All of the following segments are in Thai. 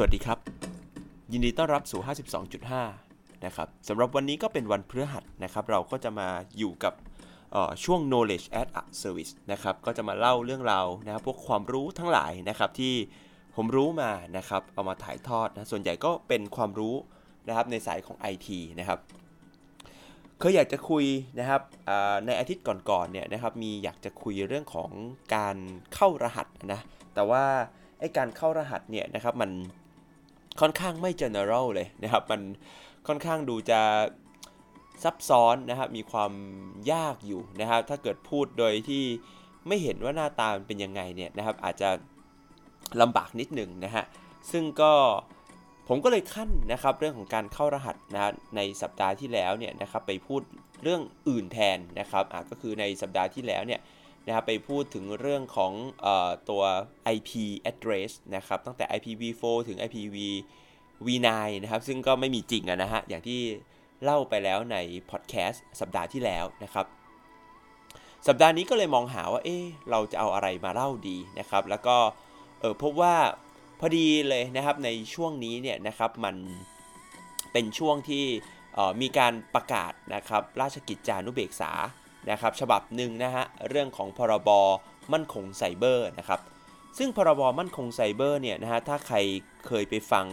สวัสดีครับ ยินดีต้อนรับสู่ 52.5 นะครับสำหรับวันนี้ก็เป็นวันพฤหัสนะครับ เราก็จะมาอยู่กับช่วง knowledge as a service นะครับ ก็จะมาเล่าเรื่องราวนะครับ พวกความรู้ทั้งหลายนะครับที่ผมรู้มานะครับ เอามาถ่ายทอดนะ ส่วนใหญ่ก็เป็นความรู้นะครับในสายของ IT นะครับเคยอยากจะคุยนะครับในอาทิตย์ก่อนๆเนี่ยนะครับมีอยากจะคุยเรื่องของการเข้ารหัสนะแต่ว่าไอการเข้ารหัสเนี่ยนะครับมัน ค่อนข้างไม่ general เลยนะครับ มันค่อนข้างดูจะซับซ้อนนะครับมีความยากอยู่นะครับ ถ้าเกิดพูดโดยที่ไม่เห็นว่าหน้าตามันเป็นยังไงเนี่ยนะครับ อาจจะลำบากนิดหนึ่งนะฮะซึ่งก็ผมก็เลยขั้นนะครับเรื่องของการเข้ารหัสนะในสัปดาห์ที่แล้วเนี่ยนะครับไปพูดเรื่องอื่นแทนนะครับอะก็คือในสัปดาห์ที่แล้วเนี่ย นะครับไปพูดถึงเรื่องของอตัว IP address นะครับตั้งแต่ IPv4 ถึง IPv9 นะครับซึ่งก็ไม่มีจริงนะฮะอย่างที่เล่าไปแล้วในพอดแคสต์สัปดาห์ที่แล้วนะครับสัปดาห์นี้ก็เลยมองหาว่าเอ๊เราจะเอาอะไรมาเล่าดีนะครับแล้วก็เออพบว่าพอดีเลยนะครับในช่วงนี้เนี่ยนะครับมันเป็นช่วงที่มีการประกาศนะครับราชกิจจานุเบกษา นะครับฉบับหนึ่งนะฮะเรื่องของพรบมั่นคงไซเบอร์นะครับซึ่งพรบมั่นคงไซเบอร์เนี่ยนะฮะถ้าใครเคยไปฟัง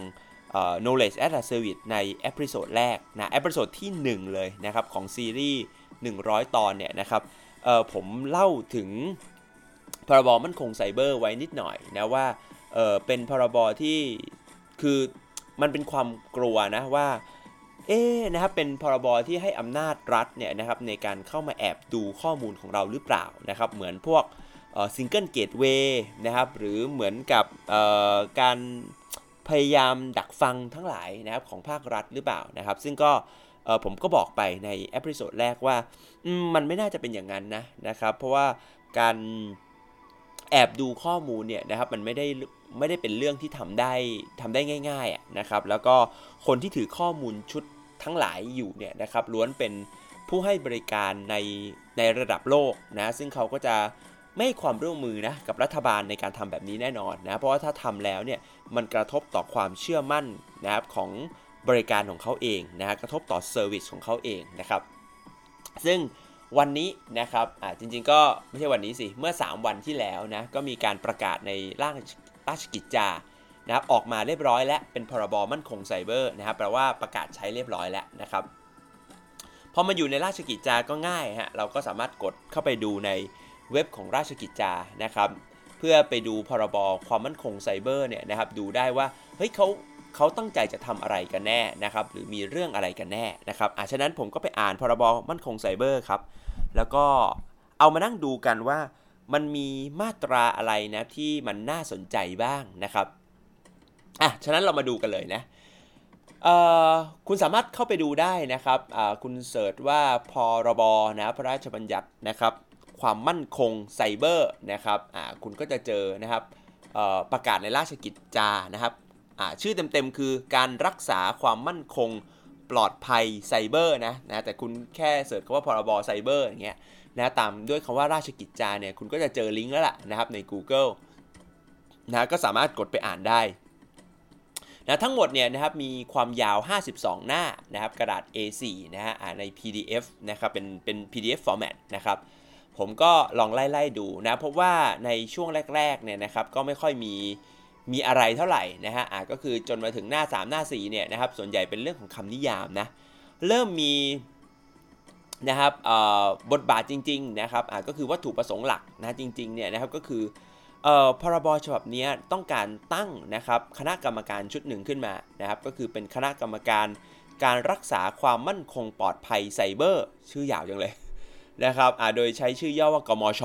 knowledge as a service ใน episode แรกนะ episode ที่ 1 เลยนะครับของซีรีส์ 100 ตอนเนี่ยนะครับผมเล่าถึงพรบมั่นคงไซเบอร์ไว้นิดหน่อยนะว่าเป็นพรบที่คือมันเป็นความกลัวนะว่า เอ๊นะครับเป็นพรบที่ให้อำนาจรัฐเนี่ยนะครับในการเข้ามาแอบดูข้อมูลของเราหรือเปล่านะครับเหมือนพวก single gateway นะครับหรือเหมือนกับการพยายามดักฟังทั้งหลายนะครับของภาครัฐหรือเปล่านะครับ ซึ่งก็ผมก็บอกไปใน episode แรกว่ามันไม่น่าจะเป็นอย่างนั้นนะนะครับ เพราะว่าการแอบดูข้อมูลเนี่ยนะครับมันไม่ได้ไม่ได้เป็นเรื่องที่ทำได้ทำได้ง่ายๆนะครับแล้วก็คนที่ถือข้อมูลชุด ทั้งหลายอยู่เนี่ยนะครับล้วนเป็นผู้ให้บริการในในระดับโลกนะซึ่งเขาก็จะไม่ความร่วมมือนะกับรัฐบาลในการทำแบบนี้แน่นอนนะเพราะว่าถ้าทำแล้วเนี่ยมันกระทบต่อความเชื่อมั่นนะครับของบริการของเขาเองนะกระทบต่อเซอร์วิสของเขาเองนะครับซึ่งวันนี้นะครับอ่าจริงๆก็ไม่ใช่วันนี้สิ เมื่อ 3 วันที่แล้วนะก็มีการประกาศในร่างราชกิจจา นะครับออกมาเรียบร้อยแล้วเป็นพรบมั่นคงไซเบอร์นะครับแปลว่าประกาศใช้เรียบร้อยแล้วนะครับพอมาอยู่ในราชกิจจาก็ง่ายฮะเราก็สามารถกดเข้าไปดูในเว็บของราชกิจจานะครับเพื่อไปดูพรบความมั่นคงไซเบอร์เนี่ยนะครับดูได้ว่าเฮ้ยเขาเขาตั้งใจจะทำอะไรกันแน่นะครับหรือมีเรื่องอะไรกันแน่นะครับอะฉะนั้นผมก็ไปอ่านพรบมั่นคงไซเบอร์ครับแล้วก็เอามานั่งดูกันว่ามันมีมาตราอะไรนะที่มันน่าสนใจบ้างนะครับ อะ ฉะนั้นเรามาดูกันเลยนะคุณสามารถเข้าไปดูได้นะครับ คุณ search ว่าพรบนะพระราชบัญญัตินะครับ ความมั่นคงไซเบอร์นะครับคุณก็จะเจอนะครับประกาศในราชกิจจานะครับชื่อเต็มๆคือการรักษาความมั่นคงปลอดภัยไซเบอร์นะนะแต่คุณแค่เสิร์ชคำว่าพรบไซเบอร์อย่างเงี้ยนะตามด้วยคำว่าราชกิจจาเนี่ยคุณก็จะเจอลิงก์แล้วล่ะนะครับใน Google นะก็สามารถกดไปอ่านได้ นะทั้งหมดเนี่ยนะครับมีความยาว 52 หน้านะครับกระดาษ A4 นะฮะใน PDF นะครับเป็นเป็น PDF format นะครับผมก็ลองไล่ๆดูนะเพราะว่าในช่วงแรกๆเนี่ยนะครับก็ไม่ค่อยมีมีอะไรเท่าไหร่นะฮะอ่าก็คือจนมาถึงหน้า 3 หน้า 4 เนี่ยนะครับส่วนใหญ่เป็นเรื่องของคำนิยามนะเริ่มมีนะครับบทบาทจริงๆนะครับอ่าก็คือวัตถุประสงค์หลักนะจริงๆเนี่ยนะครับก็คือ เอ่อพรบฉบับนี้ต้องการตั้งนะครับคณะกรรมการชุดหนึ่งขึ้นมานะครับ ก็คือเป็นคณะกรรมการการรักษาความมั่นคงปลอดภัยไซเบอร์ ชื่อยาวจังเลยนะครับโดยใช้ชื่อย่อว่ากมช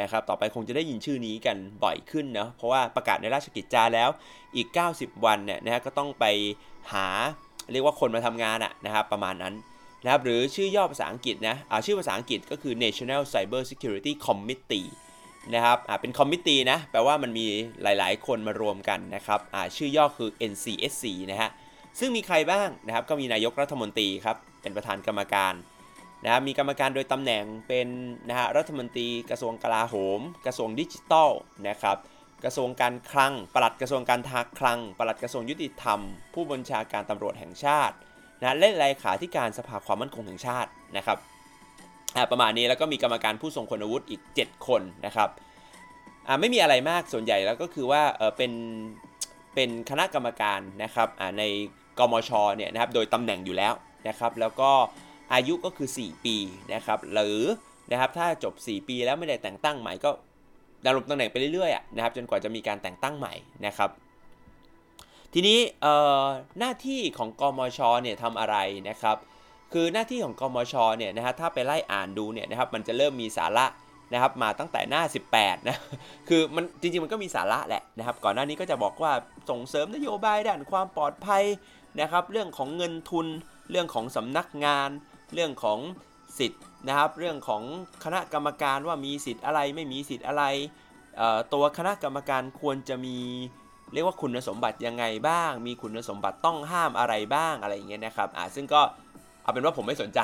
นะครับ ต่อไปคงจะได้ยินชื่อนี้กันบ่อยขึ้นเนาะเพราะว่าประกาศในราชกิจจาแล้วอีก 90 วันเนี่ยนะฮะก็ต้องไปหาเรียกว่าคนมาทำงานอะนะครับประมาณนั้นนะครับหรือชื่อย่อภาษาอังกฤษนะอ่าชื่อภาษาอังกฤษก็คือ National Cyber Security Committee นะครับอ่าเป็นคอมมิตี้นะ แปลว่ามันมีหลายๆ คนมารวมกันนะครับอ่าชื่อย่อคือ NCSC นะฮะ ซึ่งมีใครบ้างนะครับ ก็มีนายกรัฐมนตรีครับ เป็นประธานกรรมการนะมีกรรมการโดยตำแหน่งเป็นนะฮะรัฐมนตรีกระทรวงกลาโหม กระทรวงดิจิทัลนะครับ กระทรวงการคลัง ปลัดกระทรวงการทาคลัง ปลัดกระทรวงยุติธรรม ผู้บัญชาการตำรวจแห่งชาตินะและเลขาธิการสภาความมั่นคงแห่งชาตินะครับ ประมาณนี้แล้วก็มีกรรมการผู้ทรงคุณวุฒิอีก 7 คนนะครับไม่มีอะไรมากส่วนใหญ่แล้วก็คือว่าเป็นเป็นคณะกรรมการนะครับในกมชเนี่ยนะครับโดยตำแหน่งอยู่แล้วนะครับแล้วก็อายุก็คือ 4 ปีนะครับหรือนะครับถ้าจบ 4 ปีแล้วไม่ได้แต่งตั้งใหม่ก็ดำรงตำแหน่งไปเรื่อยๆนะครับจนกว่าจะมีการแต่งตั้งใหม่นะครับทีนี้หน้าที่ของกมชเนี่ยทำอะไรนะครับ คือหน้าที่ของกมชเนี่ยนะฮะถ้าไปไล่อ่านดูเนี่ยนะครับมันจะเริ่มมีสาระนะครับมาตั้งแต่หน้า 18 นะ คือมันจริงๆ มันก็มีสาระแหละนะครับ ก่อนหน้านี้ก็จะบอกว่าส่งเสริมนโยบายด้านความปลอดภัยนะครับ เรื่องของเงินทุน เรื่องของสำนักงาน เรื่องของสิทธิ์นะครับ เรื่องของคณะกรรมการว่ามีสิทธิ์อะไรไม่มีสิทธิ์อะไร ตัวคณะกรรมการควรจะมีเรียกว่าคุณสมบัติยังไงบ้าง มีคุณสมบัติต้องห้ามอะไรบ้างอะไรอย่างเงี้ยนะครับ อ่าซึ่งก็ เอาเป็นว่าผมไม่สนใจ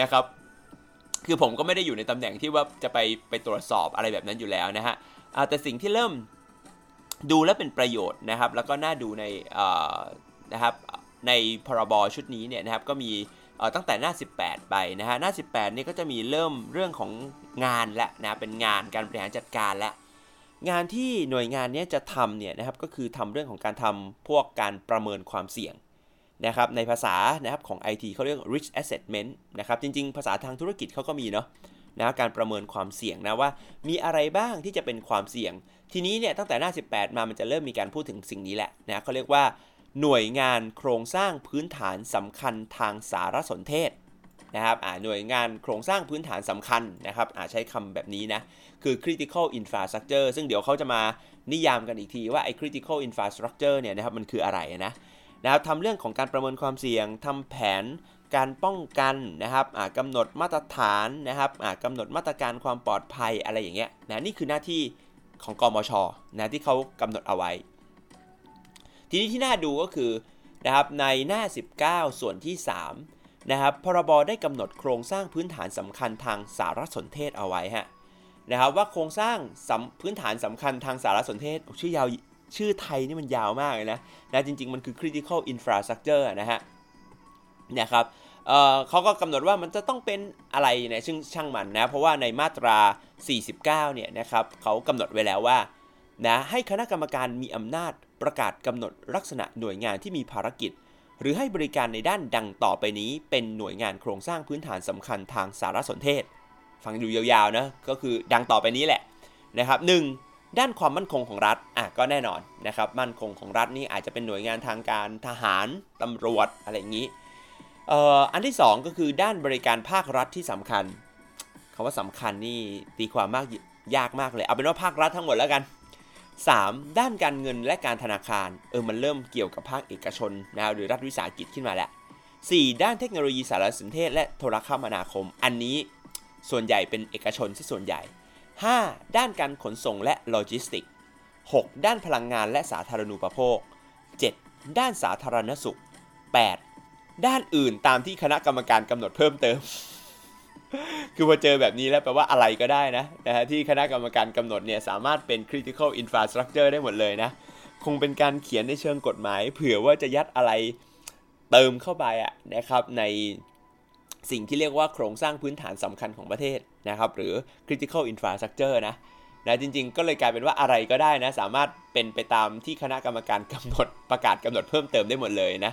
นะครับ คือผมก็ไม่ได้อยู่ในตำแหน่งที่ว่าจะไปไปตรวจสอบอะไรแบบนั้นอยู่แล้วนะฮะแต่สิ่งที่เริ่มดูและเป็นประโยชน์นะครับ แล้วก็น่าดูในนะครับในพรบชุดนี้เนี่ยนะครับก็มีตั้งแต่หน้า 18 ไปนะฮะหน้า 18 นี่ก็จะมีเริ่มเรื่องของงานและนะเป็นงานการบริหารจัดการและ งานที่หน่วยงานนี้จะทำเนี่ยนะครับก็คือทำเรื่องของการทำพวกการประเมินความเสี่ยง นะครับในภาษานะครับของ IT เขาเรียก risk assessment นะครับจริง ๆ ภาษาทางธุรกิจเขาก็มีเนาะนะการประเมินความเสี่ยงนะว่า มีอะไรบ้างที่จะเป็นความเสี่ยง ทีนี้เนี่ยตั้งแต่หน้า 18 มามันจะเริ่มมีการพูดถึงสิ่งนี้แหละนะเขาเรียกว่าหน่วยงานโครงสร้างพื้นฐานสำคัญทางสารสนเทศนะครับหน่วยงานโครงสร้างพื้นฐานสำคัญนะครับใช้คำแบบนี้นะ คือ critical infrastructure ซึ่งเดี๋ยวเขาจะมานิยามกันอีกทีว่าไอ้ critical infrastructure เนี่ยนะครับมันคืออะไรนะ นะครับทำเรื่องของการประเมินความเสี่ยงทำแผนการป้องกันนะครับกำหนดมาตรฐานนะครับกำหนดมาตรการความปลอดภัยอะไรอย่างเงี้ยนะนี่คือหน้าที่ของกมชนะที่เขากำหนดเอาไว้ ทีนี้ที่น่าดูก็คือนะครับในหน้า 19 ส่วนที่ 3 นะครับพรบได้กำหนดโครงสร้างพื้นฐานสำคัญทางสารสนเทศเอาไว้ฮะนะครับว่าโครงสร้างพื้นฐานสำคัญทางสารสนเทศชื่อยาว ชื่อไทยนี่มันยาวมากเลยนะนะจริง ๆ มันคือ critical infrastructure นะฮะเนี่ยครับเเขาก็กำหนดว่ามันจะต้องเป็นอะไรนี่ยซึ่งช่างมันนะ เพราะว่าในมาตรา 49 เนี่ยนะครับเขากำหนดไว้แล้วว่านะให้คณะกรรมการมีอำนาจประกาศกำหนดลักษณะหน่วยงานที่มีภารกิจ หรือให้บริการในด้านดังต่อไปนี้ เป็นหน่วยงานโครงสร้างพื้นฐานสำคัญทางสารสนเทศ ฟังดูยาวๆนะก็คือดังต่อไปนี้แหละนะครับหนึ่ง ด้านความมั่นคงของรัฐอะก็แน่นอนนะครับมั่นคงของรัฐนี่อาจจะเป็นหน่วยงานทางการทหารตำรวจอะไรอย่างนี้เอ่ออันที่ 2 ก็คือด้านบริการภาครัฐที่สำคัญคำว่าสำคัญนี่ตีความมากยากมากเลยเอาเป็นว่าภาครัฐทั้งหมดแล้วกัน 3. ด้านการเงินและการธนาคารเออมันเริ่มเกี่ยวกับภาคเอกชนนะหรือรัฐวิสาหกิจขึ้นมาแล้ว 4. ด้านเทคโนโลยีสารสนเทศและโทรคมนาคม อันนี้ส่วนใหญ่เป็นเอกชนซะส่วนใหญ่ 5. ด้านการขนส่งและโลจิสติก 6. ด้านพลังงานและสาธารณูปโภค 7. ด้านสาธารณสุข 8. ด้านอื่นตามที่คณะกรรมการกำหนดเพิ่มเติม คือพอเจอแบบนี้แล้วแปลว่าอะไรก็ได้นะนะฮะที่คณะกรรมการกำหนดเนี่ยสามารถเป็น critical infrastructure ได้หมดเลยนะ คงเป็นการเขียนในเชิงกฎหมาย เผื่อว่าจะยัดอะไรเติมเข้าไปอะนะครับในสิ่งที่เรียกว่าโครงสร้างพื้นฐานสำคัญของประเทศ นะครับหรือ critical infrastructure นะนะจริงๆ ก็เลยกลายเป็นว่าอะไรก็ได้นะ สามารถเป็นไปตามที่คณะกรรมการกำหนดประกาศกำหนดเพิ่มเติมได้หมดเลยนะ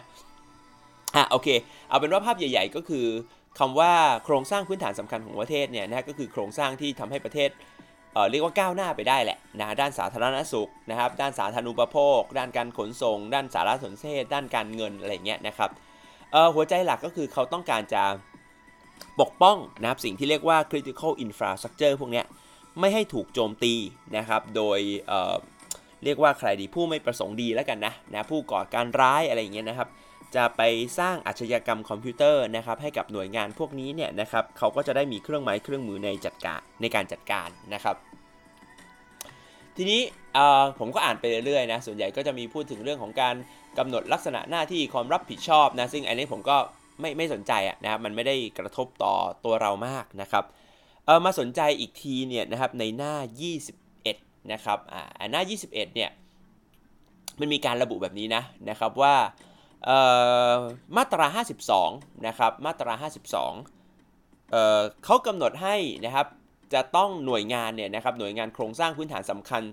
อะโอเค เอาเป็นว่าภาพใหญ่ๆ ก็คือคำว่าโครงสร้างพื้นฐานสำคัญของประเทศเนี่ยนะก็คือโครงสร้างที่ทำให้ประเทศเเรียกว่าก้าวหน้าไปได้แหละนะด้านสาธารณสุขนะครับ ด้านสาธารณูปโภค ด้านการขนส่ง ด้านสารสนเทศ ด้านการเงินอะไรเงี้ยนะครับหัวใจหลักก็คือเขาต้องการจะ ปกป้องนะครับสิ่งที่เรียกว่า critical infrastructure พวกนี้ไม่ให้ถูกโจมตีนะครับโดยเเรียกว่าใครดีผู้ไม่ประสงค์ดีแล้วกันนะนะผู้ก่อการร้ายอะไรอย่างเงี้ยนะครับ จะไปสร้างอาชญากรรมคอมพิวเตอร์นะครับให้กับหน่วยงานพวกนี้เนี่ยนะครับเขาก็จะได้มีเครื่องไม้เครื่องมือในจัดการในการจัดการนะครับ ทีนี้ผมก็อ่านไปเรื่อยๆนะส่วนใหญ่ก็จะมีพูดถึงเรื่องของการกำหนดลักษณะหน้าที่ความรับผิดชอบนะซึ่งอันนี้ผมก็ ไม่ไม่สนใจอะนะครับมันไม่ได้กระทบต่อตัวเรามากนะครับเออมาสนใจอีกทีเนี่ยนะครับในหน้า 21 นะครับอ่าหน้า 21 เนี่ยมันมีการระบุแบบนี้นะนะครับว่ามาตรา 52 นะครับมาตรา 52เเขากำหนดให้นะครับจะต้องหน่วยงานเนี่ยนะครับหน่วยงานโครงสร้างพื้นฐานสำคัญ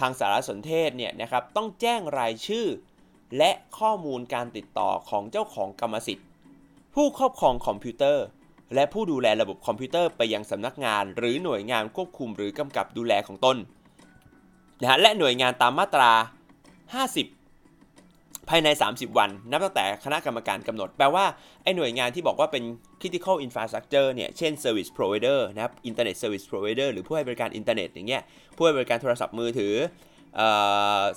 ทางสารสนเทศเนี่ยนะครับต้องแจ้งรายชื่อ และข้อมูลการติดต่อของเจ้าของกรรมสิทธิ์ ผู้ครอบครองคอมพิวเตอร์ และผู้ดูแลระบบคอมพิวเตอร์ไปยังสำนักงาน หรือหน่วยงานควบคุมหรือกำกับดูแลของตนนะฮะและหน่วยงานตามมาตรา 50 ภายใน 30 วัน นับตั้งแต่คณะกรรมการกำหนด แปลว่า ไอ้หน่วยงานที่บอกว่าเป็น critical infrastructure เนี่ย เช่น service provider นะครับ internet service provider หรือผู้ให้บริการอินเทอร์เน็ตอย่างเงี้ย ผู้ให้บริการโทรศัพท์มือถือ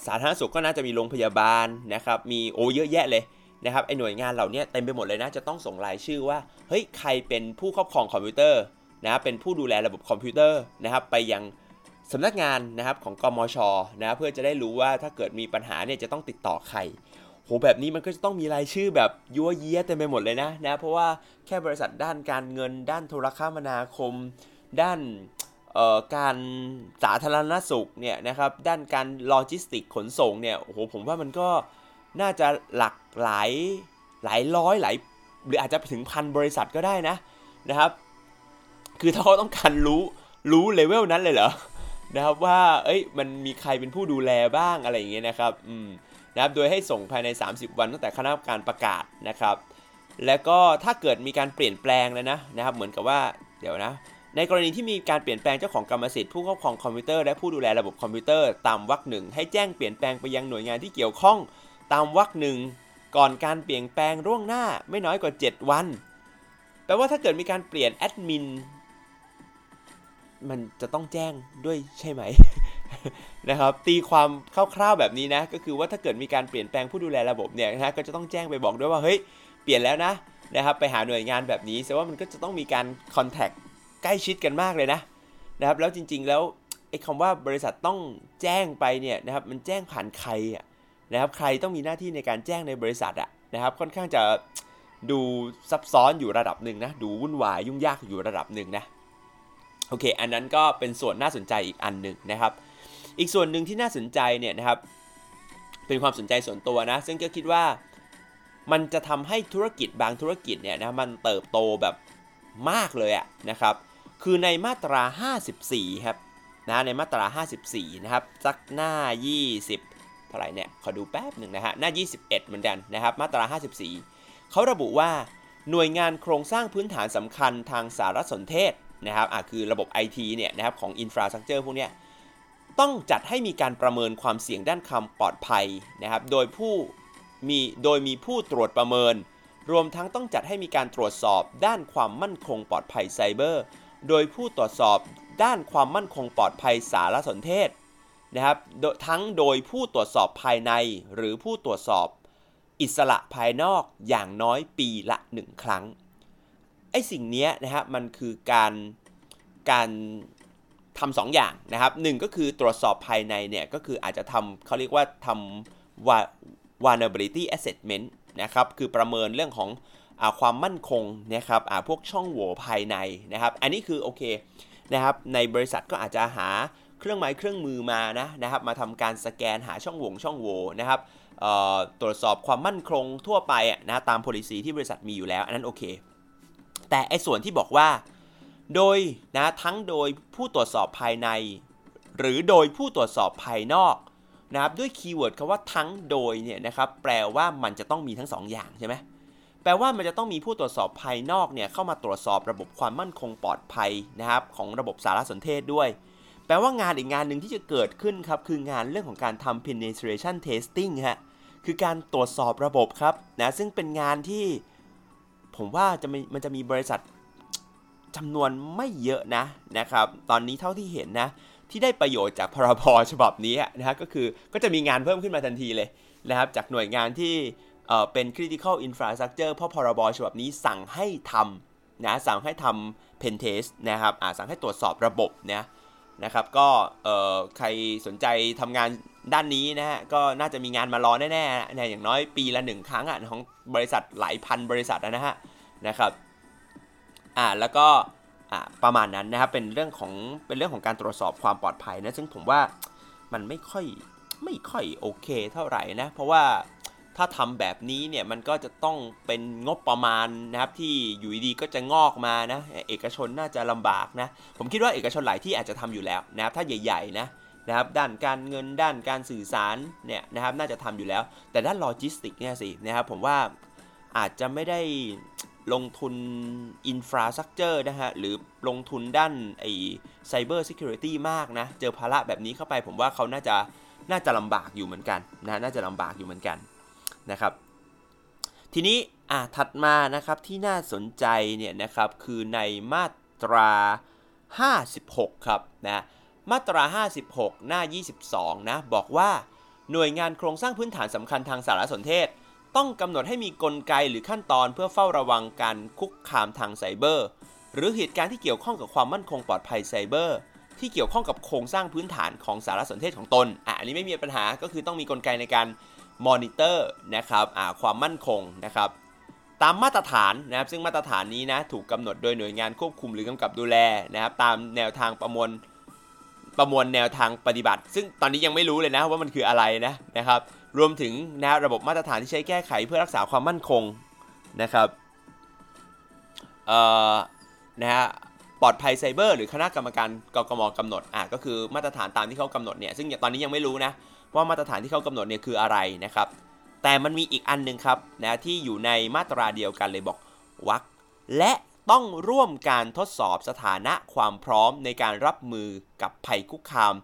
สาธารณสุขก็น่าจะมีโรงพยาบาลนะครับ มีโอ้เยอะแยะเลย นะครับไอ้หน่วยงานเหล่านี้เต็มไปหมดเลยนะจะต้องส่งรายชื่อว่าเฮ้ยใครเป็นผู้ครอบครองคอมพิวเตอร์นะเป็นผู้ดูแลระบบคอมพิวเตอร์นะครับไปยังสำนักงานนะครับของกมชนะเพื่อจะได้รู้ว่าถ้าเกิดมีปัญหาเนี่ยจะต้องติดต่อใครโหแบบนี้มันก็จะต้องมีรายชื่อแบบยัวเยียเต็มไปหมดเลยนะนะเพราะว่าแค่บริษัทด้านการเงิน ด้านโทรคมนาคม ด้านการสาธารณสุขเนี่ยนะครับด้านการโลจิสติกขนส่งเนี่ยโอ้โหผมว่ามันก็ น่าจะหลักหลายหลายร้อยหลายหรืออาจจะถึงพันบริษัทก็ได้นะนะครับ คือถ้าเขาต้องการรู้รู้เลเวลนั้นเลยเหรอนะครับว่าเอ้ยมันมีใครเป็นผู้ดูแลบ้างอะไรอย่างเงี้ยนะครับอืมนะครับโดยให้ส่งภายใน 30 วันตั้งแต่คณะกรรมการประกาศนะครับ แล้วก็ถ้าเกิดมีการเปลี่ยนแปลงเลยนะนะครับเหมือนกับว่าเดี๋ยวนะในกรณีที่มีการเปลี่ยนแปลงเจ้าของกรรมสิทธิ์ผู้ครอบครองคอมพิวเตอร์และผู้ดูแลระบบคอมพิวเตอร์ตามวรรคหนึ่งให้แจ้งเปลี่ยนแปลงไปยังหน่วยงานที่เกี่ยวข้อง ตามวรรคหนึ่งก่อนการเปลี่ยนแปลงล่วงหน้าไม่น้อยกว่า 7 วัน แปลว่าถ้าเกิดมีการเปลี่ยนแอดมินมันจะต้องแจ้งด้วยใช่ไหมนะครับ ตีความคร่าวๆแบบนี้นะ ก็คือว่าถ้าเกิดมีการเปลี่ยนแปลงผู้ดูแลระบบเนี่ยนะก็จะต้องแจ้งไปบอกด้วยว่าเฮ้ยเปลี่ยนแล้วนะนะครับ ไปหาหน่วยงานแบบนี้แสดงว่ามันก็จะต้องมีการคอนแทคใกล้ชิดกันมากเลยนะนะครับ แล้วจริง ๆ แล้วไอ้คำว่าบริษัทต้องแจ้งไปเนี่ยนะครับ มันแจ้งผ่านใครอะ นะครับใครต้องมีหน้าที่ในการแจ้งในบริษัทอะนะครับค่อนข้างจะดูซับซ้อนอยู่ระดับหนึ่งนะดูวุ่นวายยุ่งยากอยู่ระดับหนึ่งนะโอเค อันนั้นก็เป็นส่วนน่าสนใจอีกอันหนึ่งนะครับ อีกส่วนหนึ่งที่น่าสนใจเนี่ยนะครับเป็นความสนใจส่วนตัวนะ ซึ่งก็คิดว่ามันจะทำให้ธุรกิจบางธุรกิจเนี่ยนะมันเติบโตแบบมากเลยอะนะครับ คือในมาตรา 54 ครับนะในมาตรา 54 นะครับสักหน้า 20 ท่าไหร่เนี่ย ขอดูแป๊บหนึ่งนะฮะ หน้า 21 เหมือนกันนะครับ มาตรา 54 เขาระบุว่าหน่วยงานโครงสร้างพื้นฐานสำคัญทางสารสนเทศนะครับอะคือระบบ IT เนี่ยนะครับของ Infrastructure พวกเนี้ยต้องจัดให้มีการประเมินความเสี่ยงด้านความปลอดภัยนะครับ โดยผู้มีโดยมีผู้ตรวจประเมิน รวมทั้งต้องจัดให้มีการตรวจสอบด้านความมั่นคงปลอดภัยไซเบอร์ โดยผู้ตรวจสอบด้านความมั่นคงปลอดภัยสารสนเทศ นะครับทั้งโดยผู้ตรวจสอบภายในหรือผู้ตรวจสอบอิสระภายนอกอย่างน้อยปีละหนึ่งครั้งไอ้สิ่งนี้นะฮะมันคือการการทำสองอย่างนะครับหนึ่งก็คือตรวจสอบภายในเนี่ยก็คืออาจจะทำเขาเรียกว่าทำ vulnerability assessment นะครับคือประเมินเรื่องของอความมั่นคงนะครับพวกช่องโหว่ภายในนะครับ อันนี้คือโอเคนะครับในบริษัทก็อาจจะหา เครื่องไม้เครื่องมือมานะนะครับมาทำการสแกนหาช่องโหว่ช่องโหว่นะครับตรวจสอบความมั่นคงทั่วไปนะตาม policy ที่บริษัทมีอยู่แล้ว อันนั้นโอเค แต่ไอ้ส่วนที่บอกว่า โดยนะทั้งโดยผู้ตรวจสอบภายใน หรือโดยผู้ตรวจสอบภายนอกนะครับด้วย keyword คำว่าทั้งโดยเนี่ยนะครับแปลว่ามันจะต้องมีทั้ง2ออย่างใช่ไหมแปลว่ามันจะต้องมีผู้ตรวจสอบภายนอกเนี่ยเข้ามาตรวจสอบระบบความมั่นคงปลอดภัยนะครับของระบบสารสนเทศด้วย แปลว่างานอีกงานหนึ่งที่จะเกิดขึ้นครับ คืองานเรื่องของการทำ penetration testing ฮะคือการตรวจสอบระบบครับนะซึ่งเป็นงานที่ผมว่าจะมันจะมีบริษัทจำนวนไม่เยอะนะนะครับ ตอนนี้เท่าที่เห็นนะ ที่ได้ประโยชน์จากพรบฉบับนี้นะฮะก็คือก็จะมีงานเพิ่มขึ้นมาทันทีเลยนะครับ จากหน่วยงานที่เป็น critical infrastructure เพราะพรบฉบับนี้สั่งให้ทำนะสั่งให้ทำ pen test นะครับสั่งให้ตรวจสอบระบบนะ นะครับก็ใครสนใจทำงานด้านนี้นะฮะก็น่าจะมีงานมารอแน่ๆนะอย่างน้อยปีละหนึ่งครั้งอะของบริษัทหลายพันบริษัทนะฮะนะครับอ่าแล้วก็อ่าประมาณนั้นนะครับเป็นเรื่องของเป็นเรื่องของการตรวจสอบความปลอดภัยนะซึ่งผมว่ามันไม่ค่อยไม่ค่อยโอเคเท่าไหร่นะเพราะว่า ถ้าทำแบบนี้เนี่ยมันก็จะต้องเป็นงบประมาณนะครับที่อยู่ดีๆก็จะงอกมานะเอกชนน่าจะลำบากนะผมคิดว่าเอกชนหลายที่อาจจะทำอยู่แล้วนะครับถ้าใหญ่ๆนะนะครับด้านการเงินด้านการสื่อสารเนี่ยนะครับน่าจะทำอยู่แล้ว แต่ด้านโลจิสติกเนี่ยสินะครับผมว่าอาจจะไม่ได้ลงทุน infrastructure นะฮะ หรือลงทุนด้านไอ้ cyber security มากนะ เจอภาระแบบนี้เข้าไปผมว่าเขาน่าจะน่าจะลำบากอยู่เหมือนกันนะน่าจะลำบากอยู่เหมือนกัน นะครับ ทีนี้อะถัดมานะครับที่น่าสนใจเนี่ยนะครับคือในมาตรา 56 ครับนะมาตรา 56 หน้า 22 นะบอกว่าหน่วยงานโครงสร้างพื้นฐานสำคัญทางสารสนเทศ ต้องกำหนดให้มีกลไกหรือขั้นตอนเพื่อเฝ้าระวังการคุกคามทางไซเบอร์ หรือเหตุการณ์ที่เกี่ยวข้องกับความมั่นคงปลอดภัยไซเบอร์ ที่เกี่ยวข้องกับโครงสร้างพื้นฐานของสารสนเทศของตนอะอันนี้ไม่มีปัญหาก็คือต้องมีกลไกในการ มอนิเตอร์นะครับความมั่นคงนะครับตามมาตรฐานนะครับซึ่งมาตรฐานนี้นะถูกกำหนดโดยหน่วยงานควบคุมหรือกำกับดูแลนะครับตามแนวทางประมวลประมวลแนวทางปฏิบัติ ซึ่งตอนนี้ยังไม่รู้เลยนะว่ามันคืออะไรนะนะครับ รวมถึงนะระบบมาตรฐานที่ใช้แก้ไขเพื่อรักษาความมั่นคงนะครับเอ่อนะฮะปลอดภัยไซเบอร์หรือคณะกรรมการกกมกำหนดอะก็คือมาตรฐานตามที่เขากำหนดเนี่ยซึ่งตอนนี้ยังไม่รู้นะ ว่ามาตรฐานที่เขากำหนดเนี่ยคืออะไรนะครับ แต่มันมีอีกอันหนึ่งครับนะที่อยู่ในมาตราเดียวกันเลยบอกวักและต้องร่วมการทดสอบสถานะความพร้อมในการรับมือกับภัยคุกคาม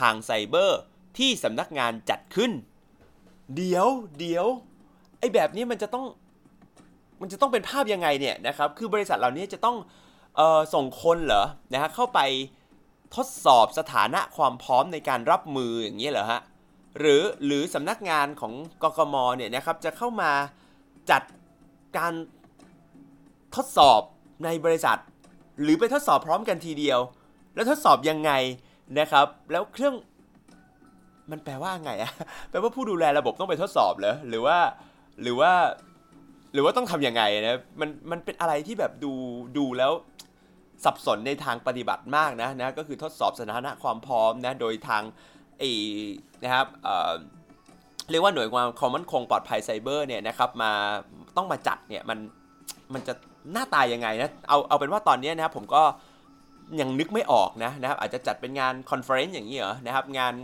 ทางไซเบอร์ที่สำนักงานจัดขึ้น เดี๋ยวเดี๋ยวไอ้แบบนี้มันจะต้อง มันจะต้องเป็นภาพยังไงเนี่ยนะครับ คือบริษัทเหล่านี้จะต้องออส่งคนเหรอนะฮะเข้าไปทดสอบสถานะความพร้อมในการรับมืออย่างนี้เหรอฮะ หรือหรือสำนักงานของกกมเนี่ยนะครับจะเข้ามาจัดการทดสอบในบริษัท หรือไปทดสอบพร้อมกันทีเดียว แล้วทดสอบยังไงนะครับ แล้วเครื่องมันแปลว่าไงอะแปลว่าผู้ดูแลระบบต้องไปทดสอบเหรอหรือว่าหรือว่า หรือว่าต้องทำยังไงนะมันมันเป็นอะไรที่แบบดูดูแล้วสับสนในทางปฏิบัติมากนะนะก็คือทดสอบสถานะความพร้อมนะโดยทาง ไอ้นะครับเรียกว่าหน่วยงานความมั่นคงปลอดภัยไซเบอร์เนี่ยนะครับมาต้องมาจัดเนี่ยมันมันจะหน้าตายยังไงนะเอาเอาเป็นว่าตอนนี้นะครับผมก็ยังนึกไม่ออกนะนะครับอาจจะจัดเป็นงาน conference อย่างนี้เหรอนะครับงาน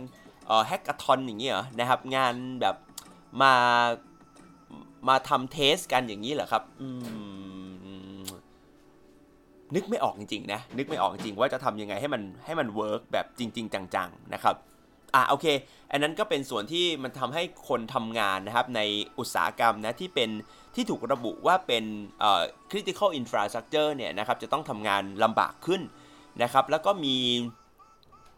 เอ่อ hackathon อย่างนี้เหรอนะครับงานแบบมามาทำ test กันอย่างนี้เหรอครับอืมนึกไม่ออกจริงๆนะนึกไม่ออกจริงว่าจะทำยังไงให้มันให้มัน work แบบจริง ๆ จังๆนะครับ อะโอเค อันนั้นก็เป็นส่วนที่มันทำให้คนทำงานนะครับในอุตสาหกรรมนะที่เป็นที่ถูกระบุว่าเป็นเอ่อ critical infrastructure เนี่ยนะครับจะต้องทำงานลำบากขึ้นนะครับ แล้วก็มี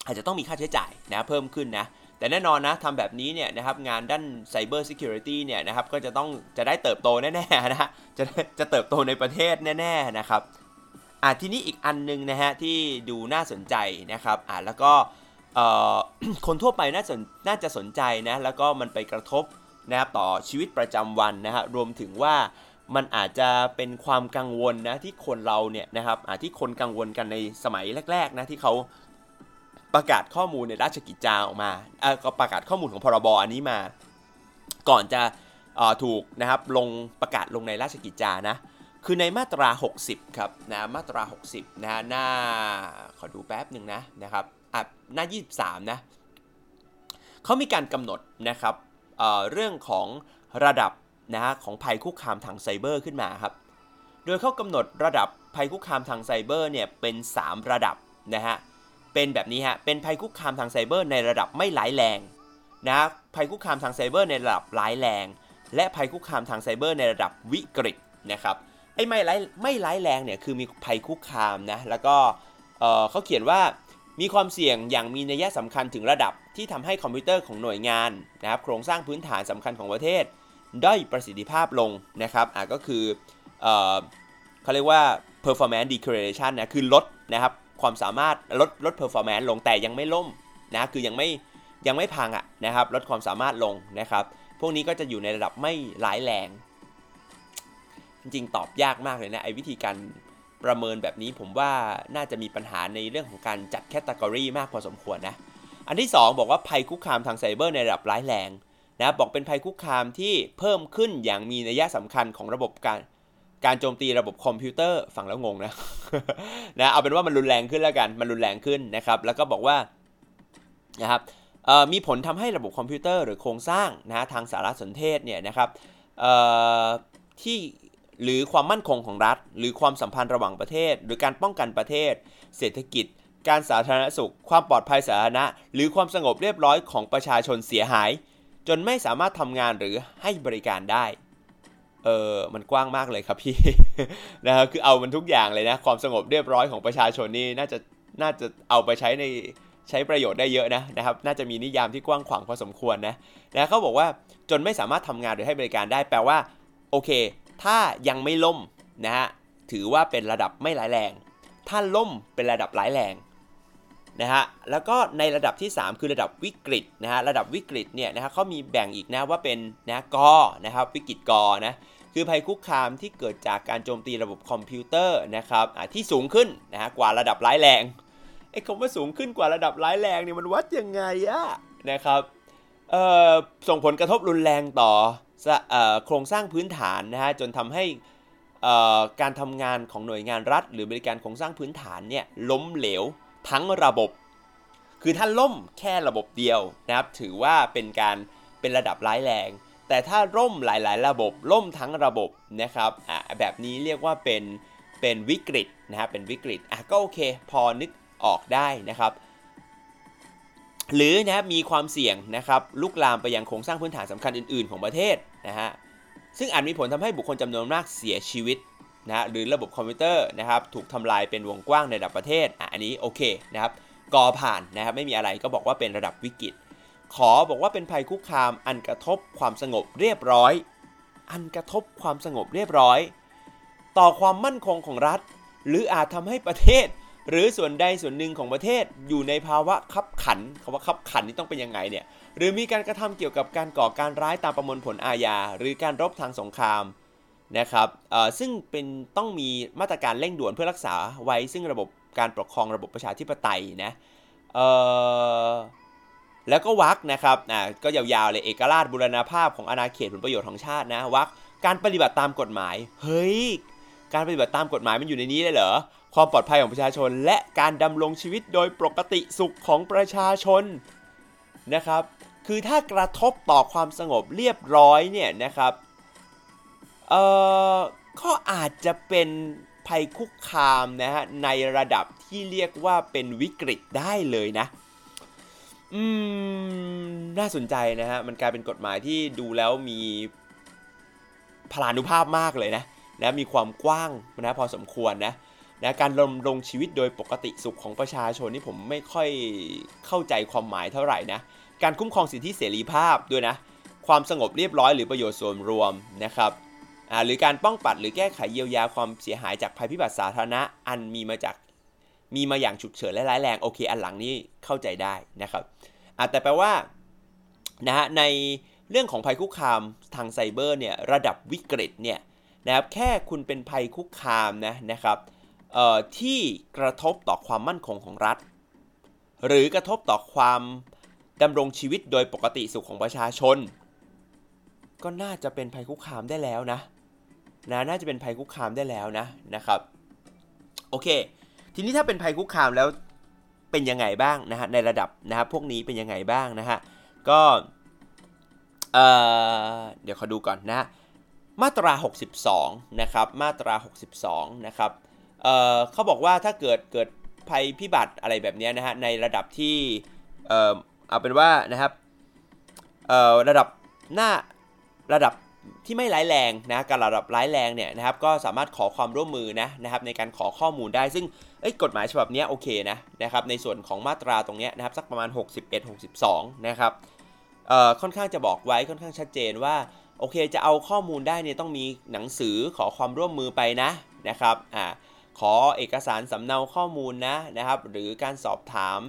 อาจจะต้องมีค่าใช้จ่ายนะเพิ่มขึ้นนะแต่แน่นอนนะทำแบบนี้เนี่ยนะครับงานด้าน cyber security เนี่ยนะครับก็จะต้องจะได้เติบโตแน่ๆนะจะจะเติบโตในประเทศแน่ๆนะครับอะทีนี้อีกอันนึงนะฮะที่ดูน่าสนใจนะครับอะแล้วก็ คนทั่วไปน่าสนน่าจะสนใจนะแล้วก็มันไปกระทบนะครับต่อชีวิตประจำวันนะฮะรวมถึงว่ามันอาจจะเป็นความกังวลนะที่คนเราเนี่ยนะครับที่คนกังวลกันในสมัยแรกๆนะที่เขาประกาศข้อมูลในราชกิจจาออกมาเออก็ประกาศข้อมูลของพรบอันนี้มา ก่อนจะถูกนะครับลงประกาศลงในราชกิจจานะคือในมาตรา 60 ครับนะมาตรา 60นะหน้าขอดูแป๊บหนึ่งนะนะครับ อะหน้า 23 นะเขามีการกำหนดนะครับเเรื่องของระดับนะฮะของภัยคุกคามทางไซเบอร์ขึ้นมาครับ โดยเขากำหนดระดับภัยคุกคามทางไซเบอร์เนี่ยเป็น 3 ระดับนะฮะ เป็นแบบนี้ฮะ เป็นภัยคุกคามทางไซเบอร์ในระดับไม่ร้ายแรงนะภัยคุกคามทางไซเบอร์ในระดับร้ายแรง และภัยคุกคามทางไซเบอร์ในระดับวิกฤตนะครับ ไอ้ไม่ร้ายไม่ร้ายแรงเนี่ยคือมีภัยคุกคามนะ แล้วก็เขาเขียนว่า มีความเสี่ยงอย่างมีนัยสำคัญถึงระดับที่ทำให้คอมพิวเตอร์ของหน่วยงานนะครับโครงสร้างพื้นฐานสำคัญของประเทศ ด้อยประสิทธิภาพลงนะครับอะก็คือเออเขาเรียกว่า performance degradation นะคือลดนะครับความสามารถลดลด performance ลงแต่ยังไม่ล่มนะคือยังไม่ยังไม่พังอะนะครับลดความสามารถลงนะครับพวกนี้ก็จะอยู่ในระดับไม่ร้ายแรง จริงๆตอบยากมากเลยนะไอ้วิธีการ ประเมินแบบนี้ผมว่าน่าจะมีปัญหาในเรื่องของการจัดแคตตากรีมากพอสมควรนะ อันที่ 2 บอกว่าภัยคุกคามทางไซเบอร์ในระดับร้ายแรงนะบอกเป็นภัยคุกคามที่เพิ่มขึ้นอย่างมีนัยสำคัญของระบบการการโจมตีระบบคอมพิวเตอร์ฟังแล้วงงนะนะเอาเป็นว่ามันรุนแรงขึ้นแล้วกันมันรุนแรงขึ้นนะครับ แล้วก็บอกว่านะครับมีผลทำให้ระบบคอมพิวเตอร์หรือโครงสร้างนะทางสารสนเทศเนี่ยนะครับที่ หรือความมั่นคงของรัฐ หรือความสัมพันธ์ระหว่างประเทศ หรือการป้องกันประเทศ เศรษฐกิจ การสาธารณสุข ความปลอดภัยสาธารณะ หรือความสงบเรียบร้อยของประชาชนเสียหาย จนไม่สามารถทำงานหรือให้บริการได้เออมันกว้างมากเลยครับพี่นะครับคือเอามันทุกอย่างเลยนะความสงบเรียบร้อยของประชาชนนี่น่าจะน่าจะเอาไปใช้ในใช้ประโยชน์ได้เยอะนะนะครับ น่าจะมีนิยามที่กว้างขวางพอสมควรนะนะเขาบอกว่าจนไม่สามารถทำงานหรือให้บริการได้แปลว่าโอเค ถ้ายังไม่ล่มนะฮะถือว่าเป็นระดับไม่ร้ายแรง ถ้าล่มเป็นระดับร้ายแรงนะฮะแล้วก็ในระดับที่ 3 คือระดับวิกฤตนะฮะระดับวิกฤตเนี่ยนะฮะเขามีแบ่งอีกนะว่าเป็นนะกอนะครับวิกฤตกอนะคือภัยคุกคามที่เกิดจากการโจมตีระบบคอมพิวเตอร์นะครับที่สูงขึ้นนะฮะกว่าระดับร้ายแรงไอ้คำว่าสูงขึ้นกว่าระดับร้ายแรงเนี่ยมันวัดยังไงอะนะครับส่งผลกระทบรุนแรงต่อ โครงสร้างพื้นฐานนะฮะจนทำให้การทำงานของหน่วยงานรัฐ หรือบริการโครงสร้างพื้นฐานเนี่ยล้มเหลวทั้งระบบ คือถ้าล่มแค่ระบบเดียวนะครับถือว่าเป็นการเป็นระดับร้ายแรง แต่ถ้าล่มหลาย ๆ ระบบล่มทั้งระบบนะครับแบบนี้เรียกว่าเป็นเป็นวิกฤตนะครับเป็นวิกฤตอะก็โอเคพอนึกออกได้นะครับ หรือนะมีความเสี่ยงนะครับลุกลามไปยังโครงสร้างพื้นฐานสำคัญอื่น ๆ ของประเทศนะฮะซึ่งอาจมีผลทำให้บุคคลจำนวนมากเสียชีวิตนะหรือระบบคอมพิวเตอร์นะครับถูกทำลายเป็นวงกว้างในระดับประเทศอะอันนี้โอเคนะครับกอผ่านนะครับไม่มีอะไรก็บอกว่าเป็นระดับวิกฤต ขอบอกว่าเป็นภัยคุกคามอันกระทบความสงบเรียบร้อย อันกระทบความสงบเรียบร้อย ต่อความมั่นคงของรัฐ หรืออาจทำให้ประเทศ หรือส่วนใดส่วนหนึ่งของประเทศอยู่ในภาวะขับขันคำว่าขับขันนี่ต้องเป็นยังไงเนี่ยหรือมีการกระทำเกี่ยวกับการก่อการร้ายตามประมวลผลอาญาหรือการรบทางสงครามนะครับซึ่งเป็นต้องมีมาตรการเร่งด่วนเพื่อรักษาไว้ซึ่งระบบการปกครองระบบประชาธิปไตยนะแล้วก็วักนะครับอ่าก็ยาวๆเลยเอกราชบุรณาภาพของอาณาเขตผลประโยชน์ของชาตินะวักการปฏิบัติตามกฎหมาย เฮ้ย การปฏิบัติตามกฎหมายมันอยู่ในนี้เลยเหรอ ความปลอดภัยของประชาชน และการดำรงชีวิตโดยปกติสุขของประชาชนนะครับ คือถ้ากระทบต่อความสงบเรียบร้อยเนี่ยนะครับเอ่อก็อาจจะเป็นภัยคุกคามนะฮะในระดับที่เรียกว่าเป็นวิกฤตได้เลยนะ อืม น่าสนใจนะฮะ มันกลายเป็นกฎหมายที่ดูแล้วมีพลานุภาพมากเลยนะนะมีความกว้างนะพอสมควรนะ นะการดำรงชีวิตโดยปกติสุขของประชาชนนี่ผมไม่ค่อยเข้าใจความหมายเท่าไหร่นะการคุ้มครองสิทธิเสรีภาพด้วยนะความสงบเรียบร้อยหรือประโยชน์ส่วนรวมนะครับหรือการป้องปัดหรือแก้ไขเยียวยาความเสียหายจากภัยพิบัติสาธารณะอันมีมาจากมีมาอย่างฉุกเฉินและร้ายแรงโอเคอันหลังนี้เข้าใจได้นะครับแต่แปลว่านะฮะในเรื่องของภัยคุกคามทางไซเบอร์เนี่ยระดับวิกฤตเนี่ยนะครับแค่คุณเป็นภัยคุกคามนะนะครับ ที่กระทบต่อความมั่นคงของรัฐ หรือกระทบต่อความดำรงชีวิตโดยปกติสุขของประชาชน ก็น่าจะเป็นภัยคุกคามได้แล้วนะนะน่าจะเป็นภัยคุกคามได้แล้วนะนะครับโอเค ทีนี้ถ้าเป็นภัยคุกคามแล้วเป็นยังไงบ้างนะฮะในระดับนะครับพวกนี้เป็นยังไงบ้างนะฮะก็เเดี๋ยวขอดูก่อนนะมาตรา 62 นะครับ มาตรา 62 นะครับ เเขาบอกว่าถ้าเกิดเกิดภัยพิบัติอะไรแบบนี้นะฮะในระดับที่เออเอาเป็นว่านะครับเออระดับหน้าระดับที่ไม่ร้ายแรงนะการระดับร้ายแรงเนี่ยนะครับก็สามารถขอความร่วมมือนะนะครับในการขอข้อมูลได้ซึ่งกฎหมายฉบับนี้โอเคนะนะครับในส่วนของมาตราตรงนี้นะครับสักประมาณ 61 62 นะครับค่อนข้างจะบอกไว้ค่อนข้างชัดเจนว่าโอเคจะเอาข้อมูลได้เนี่ยต้องมีหนังสือขอความร่วมมือไปนะนะครับอ่า ขอเอกสารสำเนาข้อมูลนะนะครับ หรือการสอบถาม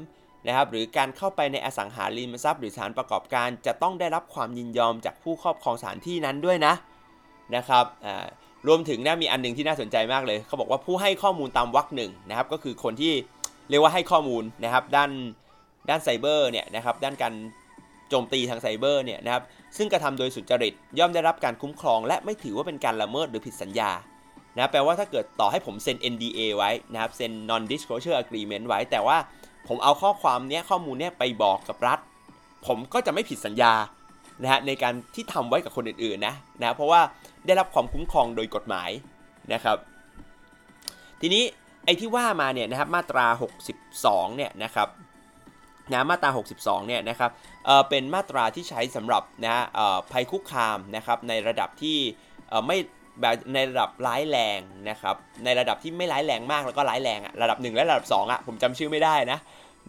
นะครับ หรือการเข้าไปในอสังหาริมทรัพย์ หรือสถานประกอบการ จะต้องได้รับความยินยอมจากผู้ครอบครองสถานที่นั้นด้วยนะนะครับรวมถึงนะมีอันหนึงที่น่าสนใจมากเลยเขาบอกว่าผู้ให้ข้อมูลตามวรรคหนึ่งนะครับ ก็คือคนที่เรียกว่าให้ข้อมูลนะครับด้านด้านไซเบอร์เนี่ยนะครับด้านการโจมตีทางไซเบอร์เนี่ยนะครับซึ่งกระทำโดยสุจริตย่อมได้รับการคุ้มครอง และไม่ถือว่าเป็นการละเมิดหรือผิดสัญญา นะแปลว่าถ้าเกิดต่อให้ผมเซ็น NDA ไว้นะครับเซ็น non disclosure agreement ไว้ แต่ว่าผมเอาข้อความเนี้ยข้อมูลเนี้ยไปบอกกับรัฐ ผมก็จะไม่ผิดสัญญานะฮะในการที่ทำไว้กับคนอื่นๆนะนะเพราะว่าได้รับความคุ้มครองโดยกฎหมายนะครับ ทีนี้ไอ้ที่ว่ามาเนี่ยนะครับมาตรา 62เนี่ยนะครับนะมาตรา 62 เนี่ยนะครับเอ่อเป็นมาตราที่ใช้สำหรับนะเอ่อภัยคุกคามนะครับในระดับที่เอ่อไม่ แบบในระดับร้ายแรงนะครับในระดับที่ไม่ร้ายแรงมากแล้วก็ร้ายแรงอะระดับ 1 และระดับ2อะผมจำชื่อไม่ได้นะ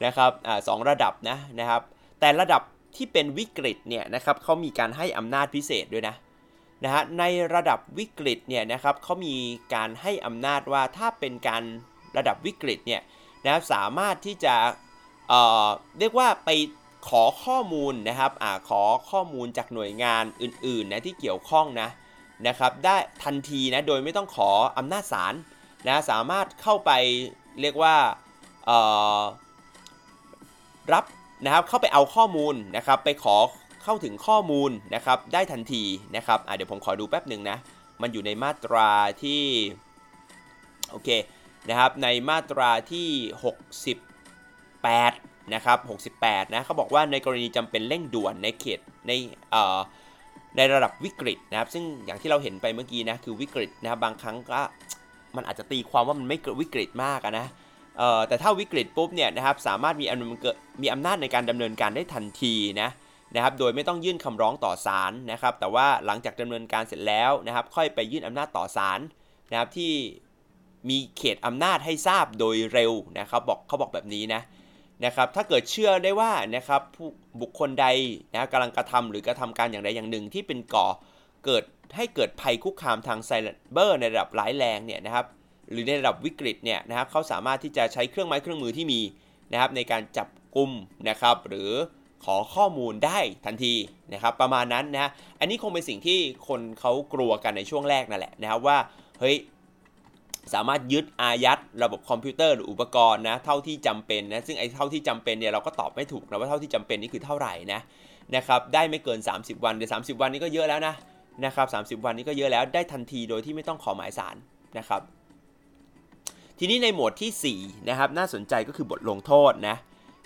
นะครับอ่าสองระดับนะนะครับ แต่ระดับที่เป็นวิกฤตเนี่ยนะครับเขามีการให้อำนาจพิเศษด้วยนะนะฮะในระดับวิกฤตเนี่ยนะครับเขามีการให้อำนาจว่าถ้าเป็นการระดับวิกฤตเนี่ยนะครับสามารถที่จะเอ่อเรียกว่าไปขอข้อมูลนะครับอ่าขอข้อมูลจากหน่วยงานอื่นๆนะที่เกี่ยวข้องนะ นะครับได้ทันทีนะโดยไม่ต้องขออำนาจศาลนะสามารถเข้าไปเรียกว่ารับนะครับเข้าไปเอาข้อมูลนะครับไปขอเข้าถึงข้อมูลนะครับได้ทันทีนะครับเดี๋ยวผมขอดูแป๊บหนึ่งนะมันอยู่ในมาตราที่โอเคนะครับในมาตราที่ 68นะครับ68นะเขาบอกว่าในกรณีจำเป็นเร่งด่วนในเขตในอ ในระดับวิกฤตนะครับ ซึ่งอย่างที่เราเห็นไปเมื่อกี้นะคือวิกฤตนะครับบางครั้งก็มันอาจจะตีความว่ามันไม่เกิดวิกฤตมากนะแต่ถ้าวิกฤตปุ๊บเนี่ยนะครับสามารถมีอำนาจมีอำนาจในการดำเนินการได้ทันทีนะนะครับโดยไม่ต้องยื่นคำร้องต่อศาลนะครับ แต่ว่าหลังจากดำเนินการเสร็จแล้วนะครับ ค่อยไปยื่นอำนาจต่อศาลนะครับที่มีเขตอำนาจให้ทราบโดยเร็วนะครับบอกเขาบอกแบบนี้นะ นะครับถ้าเกิดเชื่อได้ว่านะครับผู้บุคคลใดนะกำลังกระทำหรือกระทำการอย่างใดอย่างหนึ่งที่เป็นก่อเกิดให้เกิดภัยคุกคามทางไซเบอร์ในระดับร้ายแรงเนี่ยนะครับหรือในระดับวิกฤตเนี่ยนะครับเขาสามารถที่จะใช้เครื่องไม้เครื่องมือที่มีนะครับในการจับกลุ่มนะครับหรือขอข้อมูลได้ทันทีนะครับประมาณนั้นนะอันนี้คงเป็นสิ่งที่คนเขากลัวกันในช่วงแรกนั่นแหละนะครับว่าเฮ้ย สามารถยึดอายัดระบบคอมพิวเตอร์หรืออุปกรณ์นะเท่าที่จำเป็นนะซึ่งไอ้เท่าที่จำเป็นเนี่ยเราก็ตอบไม่ถูกนะว่าเท่าที่จำเป็นนี่คือเท่าไหร่นะนะครับได้ไม่เกิน 30 วันเดี๋ยว30วันนี้ก็เยอะแล้วนะนะครับ30 วันนี้ก็เยอะแล้วได้ทันทีโดยที่ไม่ต้องขอหมายสารนะครับ ทีนี้ในหมวดที่4นะครับน่าสนใจก็คือบทลงโทษนะ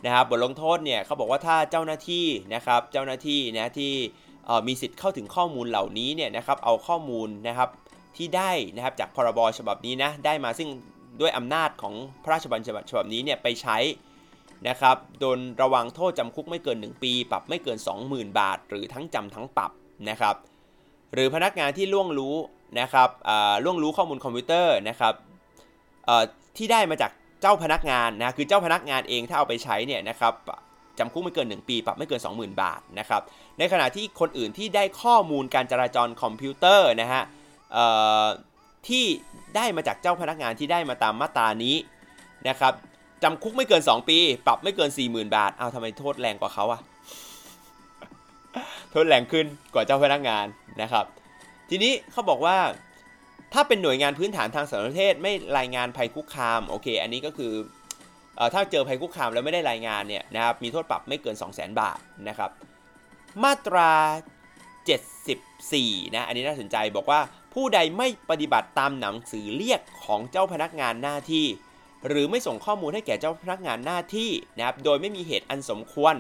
นะครับบทลงโทษเนี่ยเขาบอกว่าถ้าเจ้าหน้าที่นะครับเจ้าหน้าที่นะที่มีสิทธิ์เข้าถึงข้อมูลเหล่านี้เนี่ยนะครับเอาข้อมูลนะครับ ที่ได้นะครับจากพรบฉบับนี้นะได้มาซึ่งด้วยอำนาจของพระราชบัญญัติฉบับนี้เนี่ยไปใช้นะครับโดนระวางโทษจำคุกไม่เกิน 1 ปี ปรับไม่เกิน 20,000 บาท หรือทั้งจำทั้งปรับนะครับหรือพนักงานที่ล่วงรู้นะครับล่วงรู้ข้อมูลคอมพิวเตอร์นะครับที่ได้มาจากเจ้าพนักงานนะคือเจ้าพนักงานเองถ้าเอาไปใช้เนี่ยนะครับจำคุกไม่เกิน 1 ปี ปรับไม่เกิน 20,000 บาทนะครับในขณะที่คนอื่นที่ได้ข้อมูลการจราจรคอมพิวเตอร์นะฮะ ที่ได้มาจากเจ้าพนักงานที่ได้มาตามมาตรานี้นะครับจำคุกไม่เกิน 2 ปี ปรับไม่เกิน 40,000 บาท เอาทำไมโทษแรงกว่าเขาอะโทษแรงขึ้นกว่าเจ้าพนักงานนะครับ ทีนี้เขาบอกว่าถ้าเป็นหน่วยงานพื้นฐานทางสารสนเทศไม่รายงานภัยคุกคามโอเค อันนี้ก็คือถ้าเจอภัยคุกคามแล้วไม่ได้รายงานเนี่ยนะครับมีโทษปรับไม่เกิน 2 0 0 0 0 0 บาทนะครับ มาตรา 74นะอันนี้น่าสนใจบอกว่า ผู้ใดไม่ปฏิบัติตามหนังสือเรียกของเจ้าพนักงานหน้าที่ หรือไม่ส่งข้อมูลให้แก่เจ้าพนักงานหน้าที่นะครับโดยไม่มีเหตุอันสมควร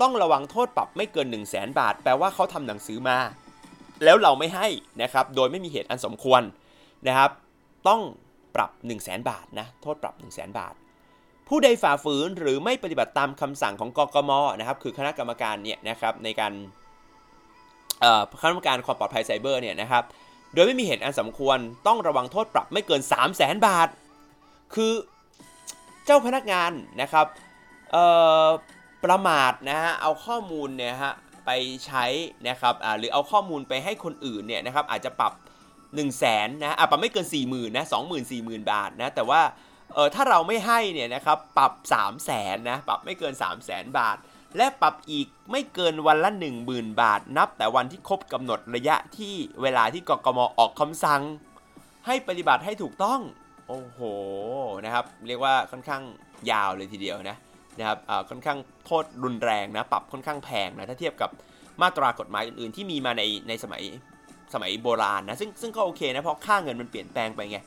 ต้องระวังโทษปรับไม่เกิน 1 0 0 0 0แบาท แปลว่าเขาทำหนังสือมา แล้วเราไม่ให้นะครับโดยไม่มีเหตุอันสมควรนะครับ ต้องปรับ 1 0 0 0 0แบาทนะโทษปรับ 1 0 0 0 0บาท ผู้ใดฝ่าฝืนหรือไม่ปฏิบัติตามคำสั่งของกกมนะครับคือคณะกรรมการเนี่ยนะครับในการคณะกรรมการความปลอดภัยไซเบอร์เนี่ยนะครับ โดยไม่มีเหตุอันสมควรต้องระวังโทษปรับไม่เกิน 3 0 0แสนบาท คือเจ้าพนักงานนะครับประมาทนะฮะเอาข้อมูลเนี่ยฮะไปใช้นะครับหรือเอาข้อมูลไปให้คนอื่นเนี่ยนะครับอาจจะปรับ 1 0 0 0 0แสนนะอะปรับไม่เกิน 4 0 0 0 0นะ20,000 40,000บาทนะแต่ว่าเออถ้าเราไม่ให้เนี่ยนะครับปรับ 3 0 0แสนนะปรับไม่เกิน 3 0 0แสนบาท และปรับอีกไม่เกินวันละ 10,000 บาท นับแต่วันที่ครบกำหนดระยะที่เวลาที่กกมออกคำสั่ง ให้ปฏิบัติให้ถูกต้อง โอ้โหนะครับ เรียกว่าค่อนข้างยาวเลยทีเดียวนะนะครับค่อนข้างโทษรุนแรงนะปรับค่อนข้างแพงนะถ้าเทียบกับมาตรากฎหมายอื่นๆ ที่มีมาในในสมัยสมัยโบราณนะซึ่งซึ่งก็โอเคนะเพราะค่าเงินมันเปลี่ยนแปลงไปไง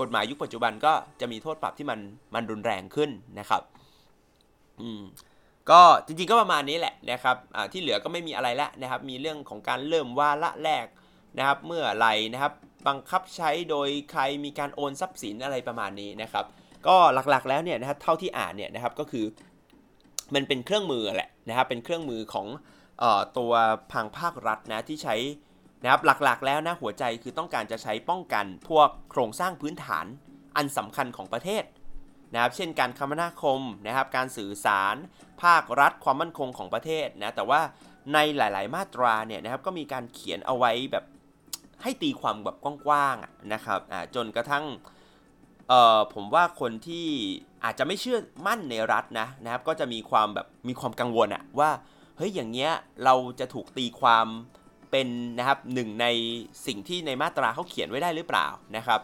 กฎหมายยุคปัจจุบันก็จะมีโทษปรับที่มันมันรุนแรงขึ้นนะครับอืม ก็จริงๆก็ประมาณนี้แหละนะครับที่เหลือก็ไม่มีอะไรแล้วนะครับ มีเรื่องของการเริ่มว่าละแรกนะครับ เมื่อไรนะครับ บังคับใช้โดยใครมีการโอนทรัพย์สินอะไรประมาณนี้นะครับ ก็หลักๆแล้วเนี่ยนะครับเท่าที่อ่านเนี่ยนะครับก็คือ มันเป็นเครื่องมือแหละนะครับ เป็นเครื่องมือของออตัวพังภาครัฐนะที่ใช้นะครับหลักๆแล้วนะหัวใจคือต้องการจะใช้ป้องกันพวกโครงสร้างพื้นฐานอันสำคัญของประเทศ นะครับเช่นการคมนาคมนะครับการสื่อสาร ภาครัฐความมั่นคงของประเทศนะแต่ว่าในหลาย ๆ มาตราเนี่ยนะครับก็มีการเขียนเอาไว้แบบให้ตีความแบบกว้างๆนะครับจนกระทั่งเอ่อผมว่าคนที่อาจจะไม่เชื่อมั่นในรัฐนะนะครับ ก็จะมีความแบบมีความกังวลอะว่าเฮ้ยอย่างเงี้ยเราจะถูกตีความเป็นนะครับหนึ่งในสิ่งที่ในมาตราเขาเขียนไว้ได้หรือเปล่านะครับ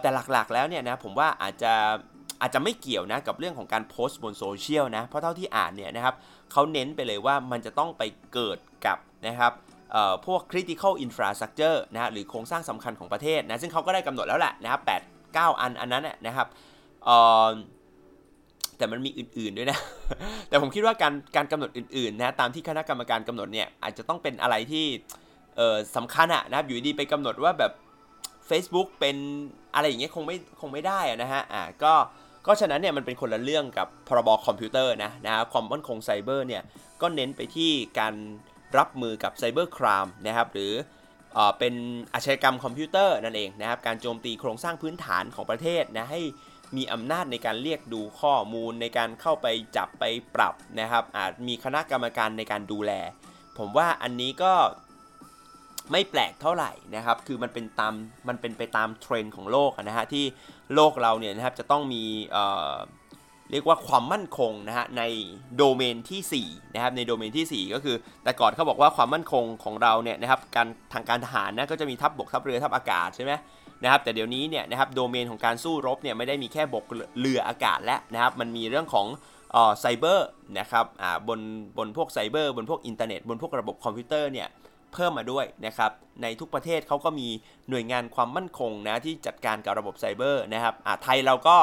แต่หลักๆแล้วเนี่ยนะผมว่าอาจจะ อาจจะไม่เกี่ยวนะกับเรื่องของการโพสต์บนโซเชียลนะ เพราะเท่าที่อ่านเนี่ยนะครับเขาเน้นไปเลยว่ามันจะต้องไปเกิดกับนะครับพวก critical infrastructure นะหรือโครงสร้างสำคัญของประเทศนะซึ่งเขาก็ได้กำหนดแล้วแหละนะครับ8 9 อันอันนั้นนะครับแต่มันมีอื่น ๆด้วยนะ แต่ผมคิดว่าการการกำหนดอื่นๆนะตามที่คณะกรรมการกำหนดเนี่ยอาจจะต้องเป็นอะไรที่สำคัญอะนะครับอยู่ดีไปกำหนดว่าแบบ Facebook เป็นอะไรอย่างเงี้ยคงไม่คงไม่ได้นะฮะอ่าก็ ก็ฉะนั้นเนี่ยมันเป็นคนละเรื่องกับพรบคอมพิวเตอร์นะนะความมั่นคงไซเบอร์เนี่ยก็เน้นไปที่การรับมือกับ cyber crime นะครับหรืออเป็นอาชญากรรมคอมพิวเตอร์นั่นเองนะครับการโจมตีโครงสร้างพื้นฐานของประเทศนะให้มีอำนาจในการเรียกดูข้อมูลในการเข้าไปจับไปปรับนะครับอาจมีคณะกรรมการในการดูแล ผมว่าอันนี้ก็ ไม่แปลกเท่าไหร่นะครับ คือมันเป็นตาม มันเป็นไปตามเทรนด์ของโลกนะฮะ ที่โลกเราเนี่ยนะครับจะต้องมีเเรียกว่าความมั่นคงนะฮะในโดเมนที่4นะครับในโดเมนที่ 4 ก็คือ แต่ก่อนเขาบอกว่าความมั่นคงของเราเนี่ยนะครับการทางการทหารนะก็จะมีทัพบบกทัพเรือทัพอากาศใช่ไหมนะครับแต่เดี๋ยวนี้เนี่ยนะครับโดเมนของการสู้รบเนี่ยไม่ได้มีแค่บกเรืออากาศแล้วนะครับมันมีเรื่องของไซเบอร์นะครับบนบนพวกไซเบอร์บนพวกอินเทอร์เน็ตบนพวกระบบคอมพิวเตอร์เนี่ย เพิ่มมาด้วยนะครับ ในทุกประเทศเขาก็มีหน่วยงานความมั่นคงนะที่จัดการกับระบบไซเบอร์นะครับไทยเราก็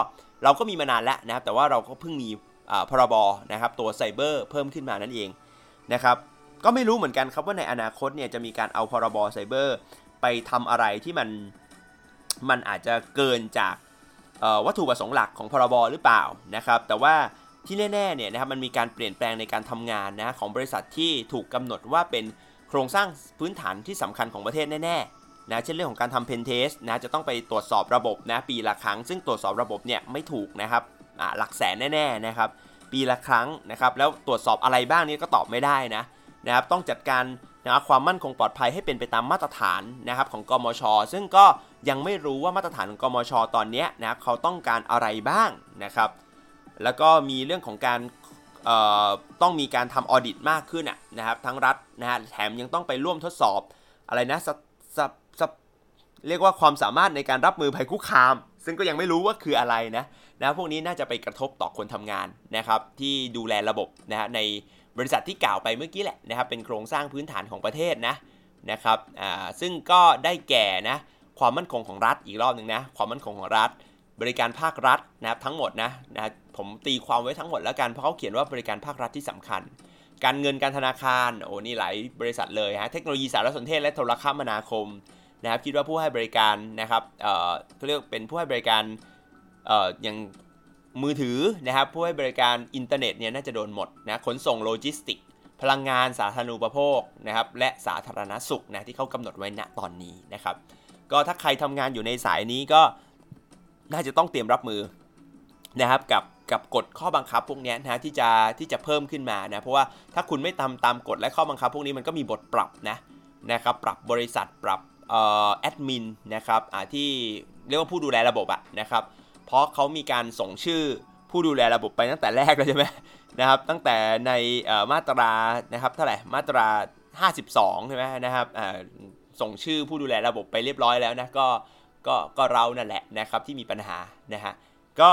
เราก็มีมานานแล้วนะครับ แต่ว่าเราก็เพิ่งมีพรบนะครับตัวไซเบอร์เพิ่มขึ้นมานั่นเองนะครับก็ไม่รู้เหมือนกันครับว่าในอนาคตเนี่ยจะมีการเอาพรบไซเบอร์ไปทำอะไรที่มันมันอาจจะเกินจากวัตถุประสงค์หลักของพรบหรือเปล่านะครับ แต่ว่าที่แน่ๆเนี่ยนะครับมันมีการเปลี่ยนแปลงในการทำงานนะของบริษัทที่ถูกกำหนดว่าเป็น รงสร้างพื้นฐานที่สำคัญของประเทศแน่ๆนะเช่นเรื่องของการทำเพนเทสนะจะต้องไปตรวจสอบระบบนะปีละครั้ง ซึ่งตรวจสอบระบบเนี่ยไม่ถูกนะครับหลักแสนแน่ๆนะครับปีละครั้งนะครับแล้วตรวจสอบอะไรบ้างนี่ก็ตอบไม่ได้นะนะครับต้องจัดการนะความมั่นคงปลอดภัยให้เป็นไปตามมาตรฐานนะครับของกมช ซึ่งก็ยังไม่รู้ว่ามาตรฐานของกมช ตอนนี้นะเขาต้องการอะไรบ้างนะครับแล้วก็มีเรื่องของการ ต้องมีการทำออดิตมากขึ้นนะครับทั้งรัฐนะฮะแถมยังต้องไปร่วมทดสอบอะไรนะเรียกว่าความสามารถในการรับมือภัยคุกคาม ซึ่งก็ยังไม่รู้ว่าคืออะไรนะนะพวกนี้น่าจะไปกระทบต่อคนทำงานนะครับที่ดูแลระบบนะฮะในบริษัทที่กล่าวไปเมื่อกี้แหละนะครับเป็นโครงสร้างพื้นฐานของประเทศนะนะครับอ่าซึ่งก็ได้แก่นะความมั่นคงของรัฐอีกรอบหนึ่งนะความมั่นคงของรัฐ บริการภาครัฐนะครับทั้งหมดนะนะผมตีความไว้ทั้งหมดแล้วกันเพราะเขาเขียนว่าบริการภาครัฐที่สำคัญ การเงินการธนาคารโอ้นี่หลายบริษัทเลยฮะเทคโนโลยีสารสนเทศและโทรคมนาคมนะครับคิดว่าผู้ให้บริการนะครับเอ่อเขาเรียกเป็นผู้ให้บริการเอ่ออย่างมือถือนะครับผู้ให้บริการอินเทอร์เน็ตเนี่ยน่าจะโดนหมดนะขนส่งโลจิสติก พลังงานสาธารณูปโภคนะครับและสาธารณสุขนะที่เขากำหนดไว้ณตอนนี้นะครับก็ถ้าใครทำงานอยู่ในสายนี้ก็ น่าจะต้องเตรียมรับมือนะครับกับกับกฎข้อบังคับพวกนี้นะที่จะที่จะเพิ่มขึ้นมานะเพราะว่าถ้าคุณไม่ทำตามกฎและข้อบังคับพวกนี้มันก็มีบทปรับนะนะครับปรับบริษัทปรับแอดมินนะครับที่เรียกว่าผู้ดูแลระบบอะนะครับเพราะเขามีการส่งชื่อผู้ดูแลระบบไปตั้งแต่แรกแล้วใช่ไหมนะครับตั้งแต่ในมาตรานะครับเท่าไหร่มาตรา 52ใช่ไหมนะครับส่งชื่อผู้ดูแลระบบไปเรียบร้อยแล้วนะก็ ก็ก็เรานั่นแหละนะครับที่มีปัญหานะฮะก็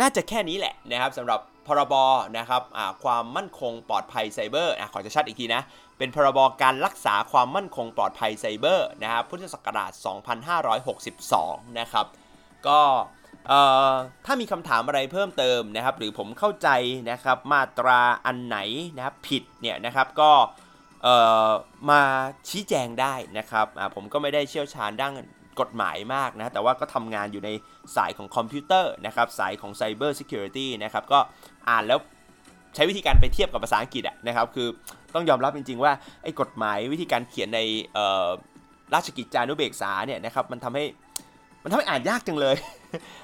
น่าจะแค่นี้แหละนะครับสำหรับพรบนะครับความมั่นคงปลอดภัยไซเบอร์ขอจะชัดอีกทีนะ เป็นพรบการรักษาความมั่นคงปลอดภัยไซเบอร์นะครับพุทธศักราช 2562 นะครับ ก็ถ้ามีคำถามอะไรเพิ่มเติมนะครับ หรือผมเข้าใจนะครับมาตราอันไหนนะครับผิดเนี่ยนะครับก็ มาชี้แจงได้นะครับผมก็ไม่ได้เชี่ยวชาญด้านกฎหมายมากนะแต่ว่าก็ทำงานอยู่ในสายของคอมพิวเตอร์นะครับสายของ Cyber Security นะครับก็อ่านแล้วใช้วิธีการไปเทียบกับภาษาอังกฤษนะครับคือต้องยอมรับจริง ๆ ว่าไอ้กฎหมายวิธีการเขียนในราชกิจจานุเบกษาเนี่ยนะครับมันทำให้มันทำให้อ่านยากจังเลย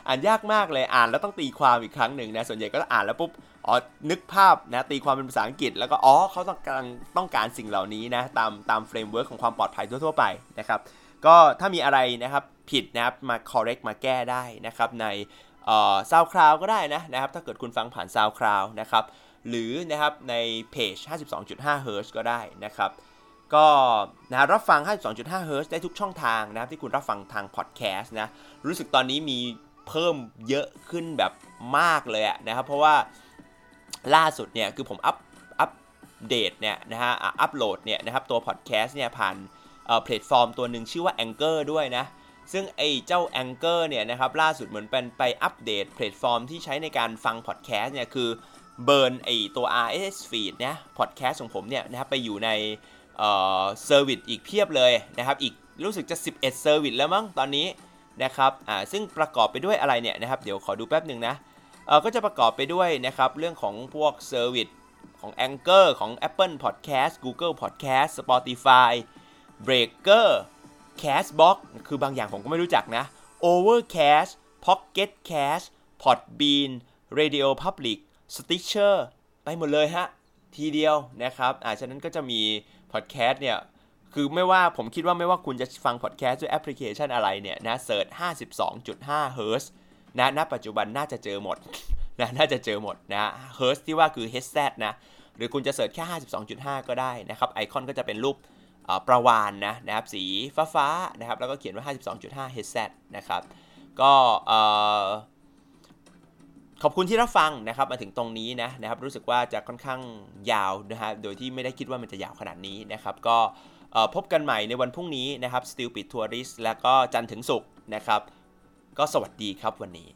อ่านยากมากเลยอ่านแล้วต้องตีความอีกครั้งหนึ่งนะส่วนใหญ่ก็อ่านแล้วปุ๊บ อ๋อนึกภาพนะตีความเป็นภาษาอังกฤษ แล้วก็อ๋อเขาต้องการต้องการสิ่งเหล่านี้นะตามตาม framework ของความปลอดภัยทั่ว ๆ ไปนะครับก็ถ้ามีอะไรนะครับผิดนะครับมา correct มาแก้ได้นะครับใน SoundCloud ก็ได้นะนะครับถ้าเกิดคุณฟังผ่าน SoundCloud นะครับหรือนะครับในเพจ 52.5 Hz ก็ได้นะครับก็นะรับฟัง 52.5 Hz ได้ทุกช่องทางนะครับที่คุณรับฟังทางพอดแคสต์นะรู้สึกตอนนี้มีเพิ่มเยอะขึ้นแบบมากเลยนะครับเพราะว่า ล่าสุดเนี่ยคือผมอัปอัปเดตเนี่ยนะฮะอัปโหลดเนี่ยนะครับตัวพอดแคสต์เนี่ยผ่านแพลตฟอร์มตัวหนึ่งชื่อว่า Anchor ด้วยนะ ซึ่งไอ้เจ้า Anchor เนี่ยนะครับล่าสุดเหมือนเป็นไปอัปเดตแพลตฟอร์มที่ใช้ในการฟังพอดแคสต์เนี่ยคือburn ไอ้ตัว RSS feed นะพอดแคสต์ของผมเนี่ยนะครับไปอยู่ใน service อีกเพียบเลยนะครับอีกรู้สึกจะ 11 service แล้วมั้งตอนนี้นะครับอ่าซึ่งประกอบไปด้วยอะไรเนี่ยนะครับเดี๋ยวขอดูแป๊บหนึ่งนะ ก็จะประกอบไปด้วยนะครับเรื่องของพวก service ของ Anchor ของ Apple Podcast Google Podcast Spotify Breaker Castbox คือบางอย่างผมก็ไม่รู้จักนะ Overcast Pocket Cast Podbean Radio Public Stitcher ไปหมดเลยฮะ ทีเดียวนะครับอ่าฉะนั้นก็จะมีพอดแคสต์เนี่ย คือไม่ว่าผมคิดว่าไม่ว่าคุณจะฟังพอดแคสต์ด้วยแอปพลิเคชันอะไรเนี่ยนะ search 52.5 Hz นะณปัจจุบันน่าจะเจอหมดนะน่าจะเจอหมดนะ Hz ที่ว่าคือ headset นะหรือคุณจะ search แค่ 52.5 ก็ได้นะครับไอคอนก็จะเป็นรูปปลาวาฬนะนะครับสีฟ้าฟ้านะครับแล้วก็เขียนว่า 52.5 HZ นะครับก็ขอบคุณที่รับฟังนะครับมาถึงตรงนี้นะนะครับรู้สึกว่าจะค่อนข้างยาวนะฮะโดยที่ไม่ได้คิดว่ามันจะยาวขนาดนี้นะครับก็พบกันใหม่ในวันพรุ่งนี้นะครับ Stupid Tourist แล้วก็จันทร์ถึงศุกร์นะครับ ก็สวัสดีครับวันนี้